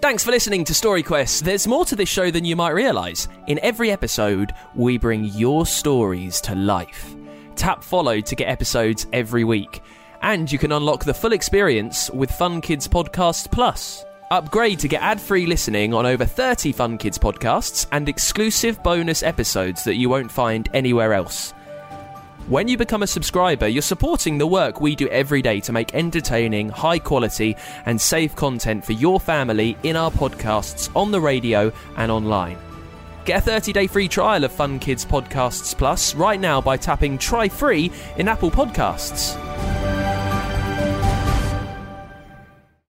Thanks for listening to Story Quest. There's more to this show than you might realise. In every episode, we bring your stories to life. Tap follow to get episodes every week. And you can unlock the full experience with Fun Kids Podcast Plus. Upgrade to get ad free listening on over 30 Fun Kids podcasts and exclusive bonus episodes that you won't find anywhere else. When you become a subscriber, you're supporting the work we do every day to make entertaining, high quality, and safe content for your family in our podcasts, on the radio, and online. Get a 30 day free trial of Fun Kids Podcasts Plus right now by tapping Try Free in Apple Podcasts.